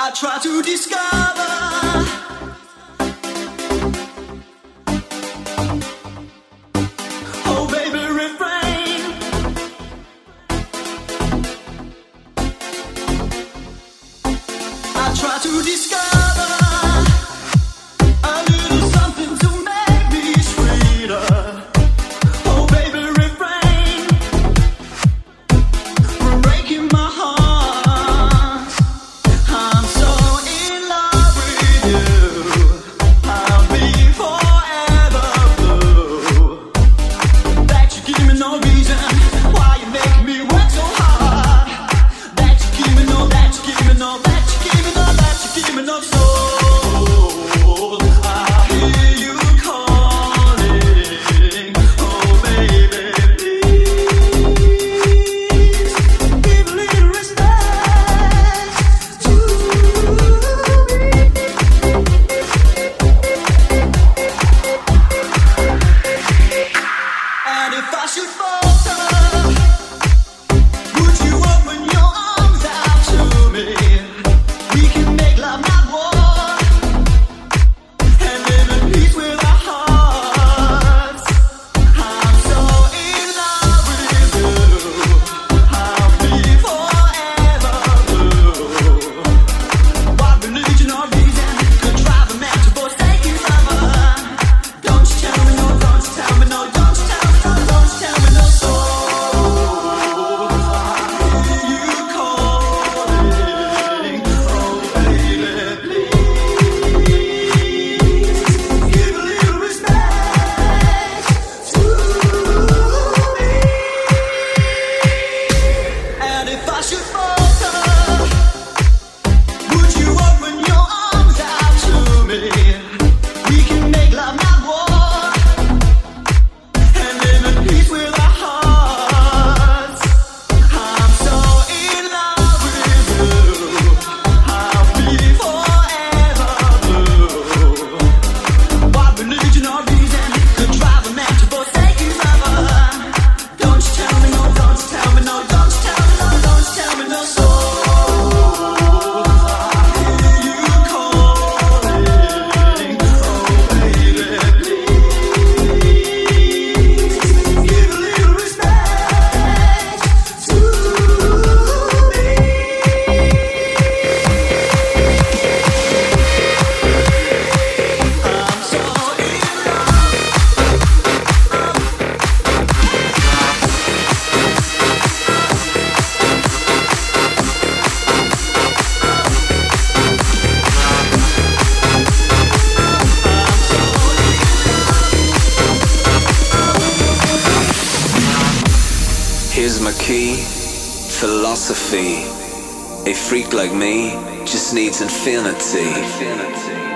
I try to discover. A freak like me just needs infinity. infinity.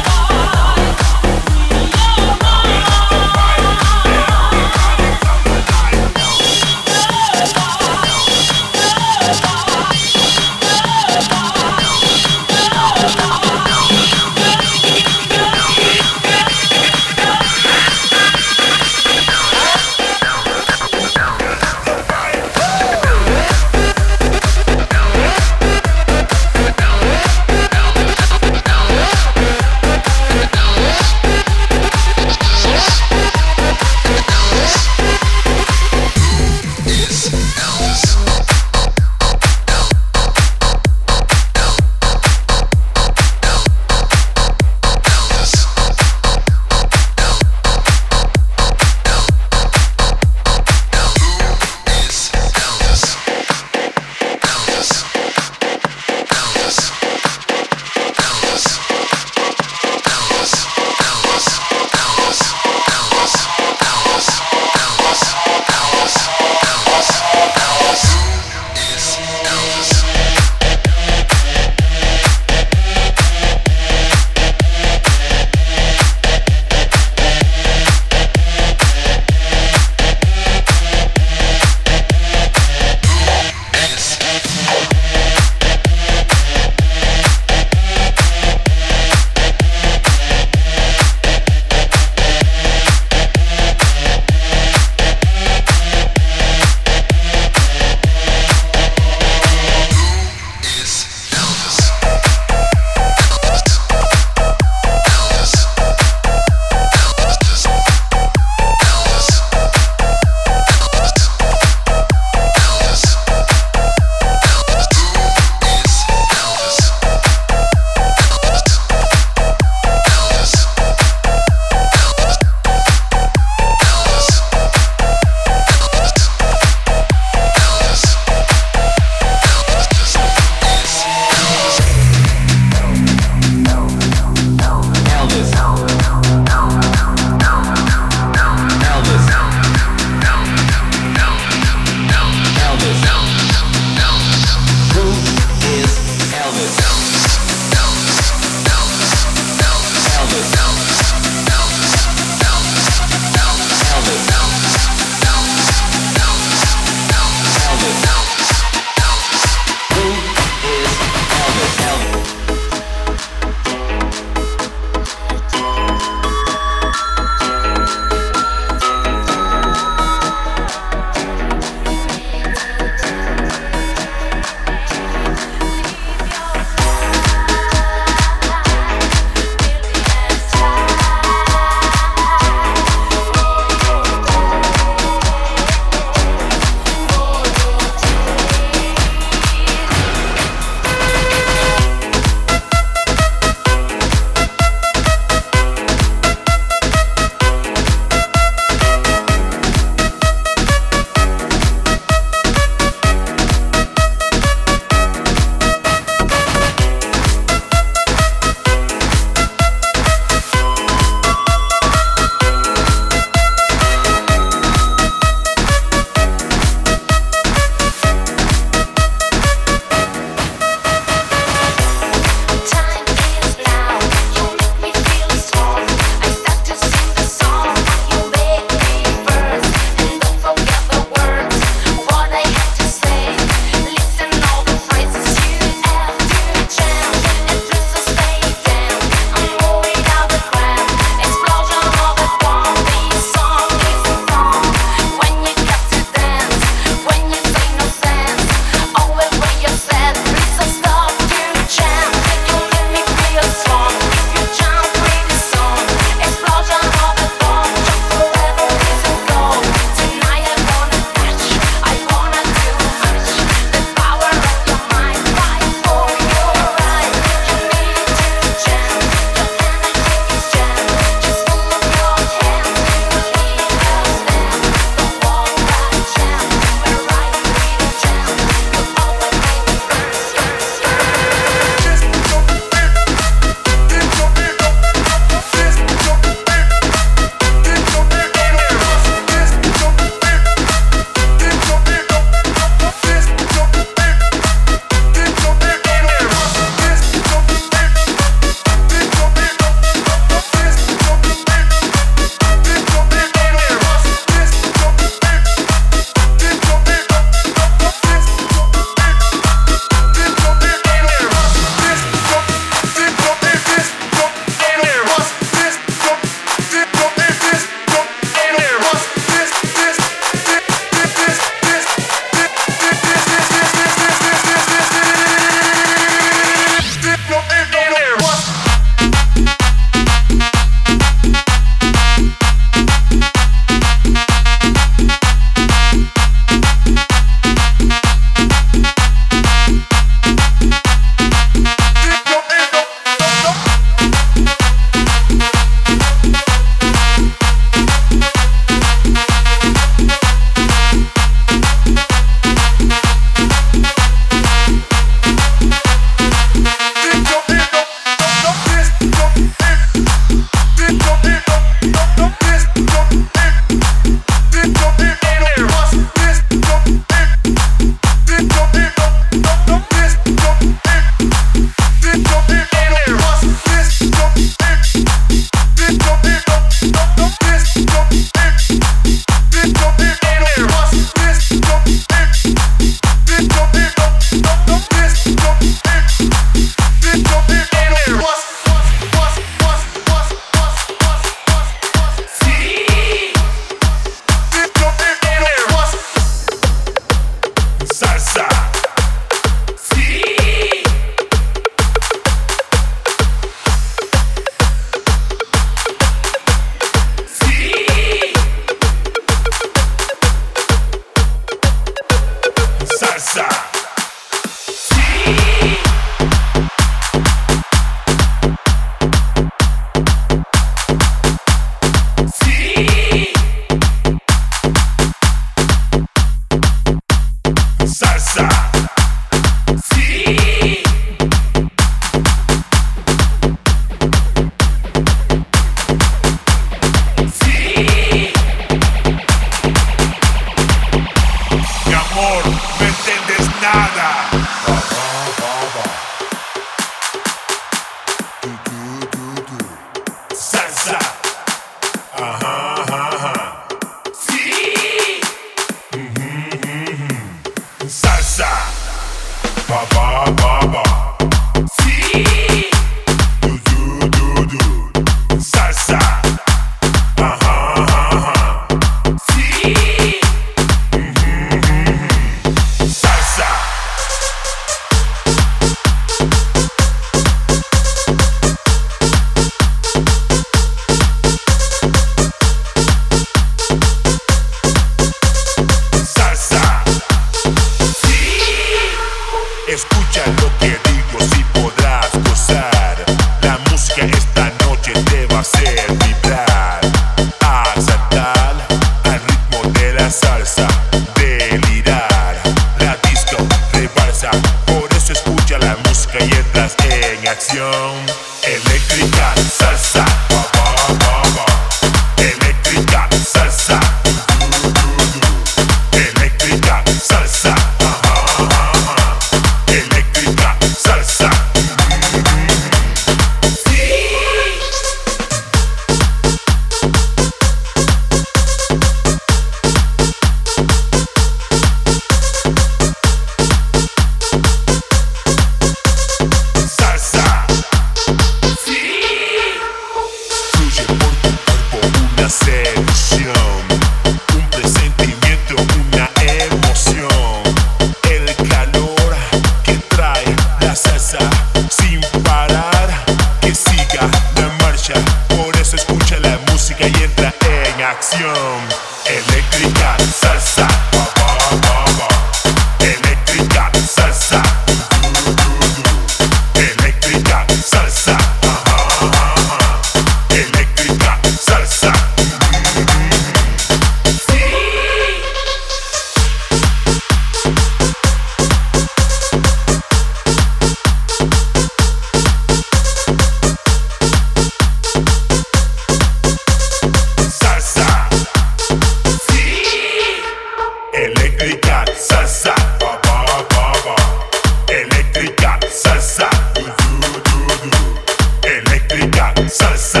salsa.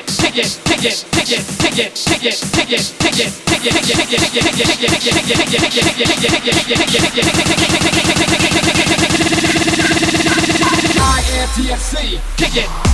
ticket, ticket, ticket, ticket, ticket, ticket, ticket, ticket, ticket, ticket, ticket, ticket, ticket, ticket,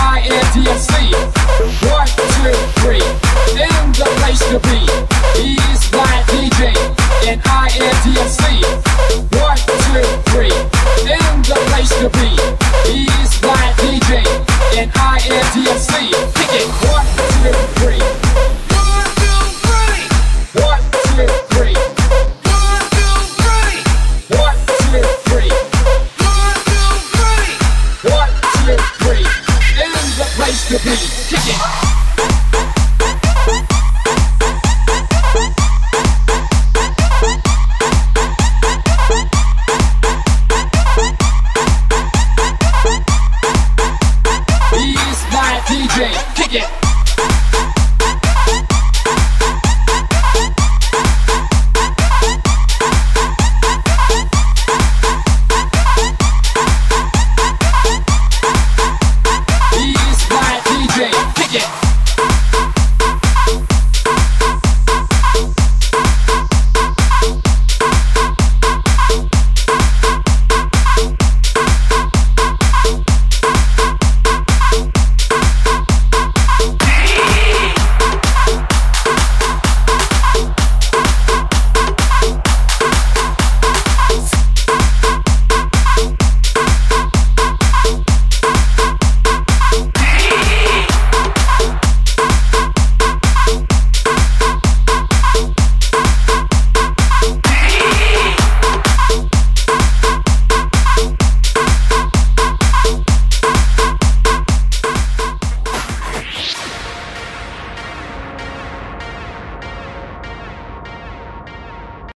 I-N-D-C. One, two, three. In the place to be. He's my DJ. And I-N-D-C. One, two, three. In the place to be.